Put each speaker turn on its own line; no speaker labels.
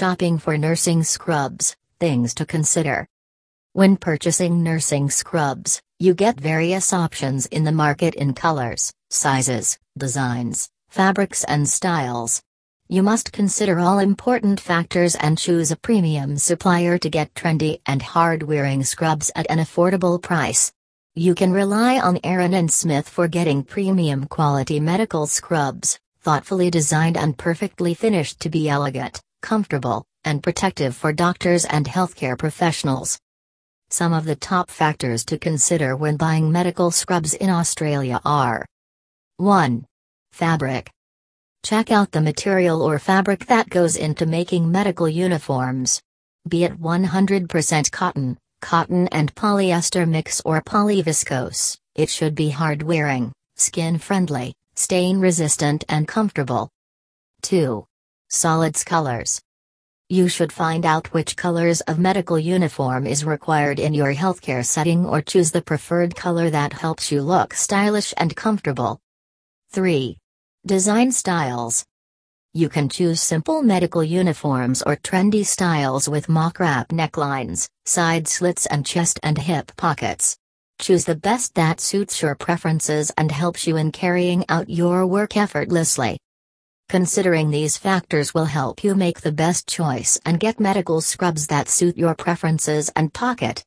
Shopping for nursing scrubs, things to consider. When purchasing nursing scrubs, you get various options in the market in colors, sizes, designs, fabrics, and styles. You must consider all important factors and choose a premium supplier to get trendy and hard wearing scrubs at an affordable price. You can rely on Aaron and Smith for getting premium quality medical scrubs, thoughtfully designed and perfectly finished to be elegant, comfortable, and protective for doctors and healthcare professionals. Some of the top factors to consider when buying medical scrubs in Australia are 1. Fabric. Check out the material or fabric that goes into making medical uniforms. Be it 100% cotton, cotton and polyester mix or polyviscose, it should be hard wearing, skin friendly, stain resistant, and comfortable. 2. Solids colors. You should find out which colors of medical uniform is required in your healthcare setting or choose the preferred color that helps you look stylish and comfortable. 3. Design styles. You can choose simple medical uniforms or trendy styles with mock wrap necklines, side slits, and chest and hip pockets. Choose the best that suits your preferences and helps you in carrying out your work effortlessly. Considering these factors will help you make the best choice and get medical scrubs that suit your preferences and pocket.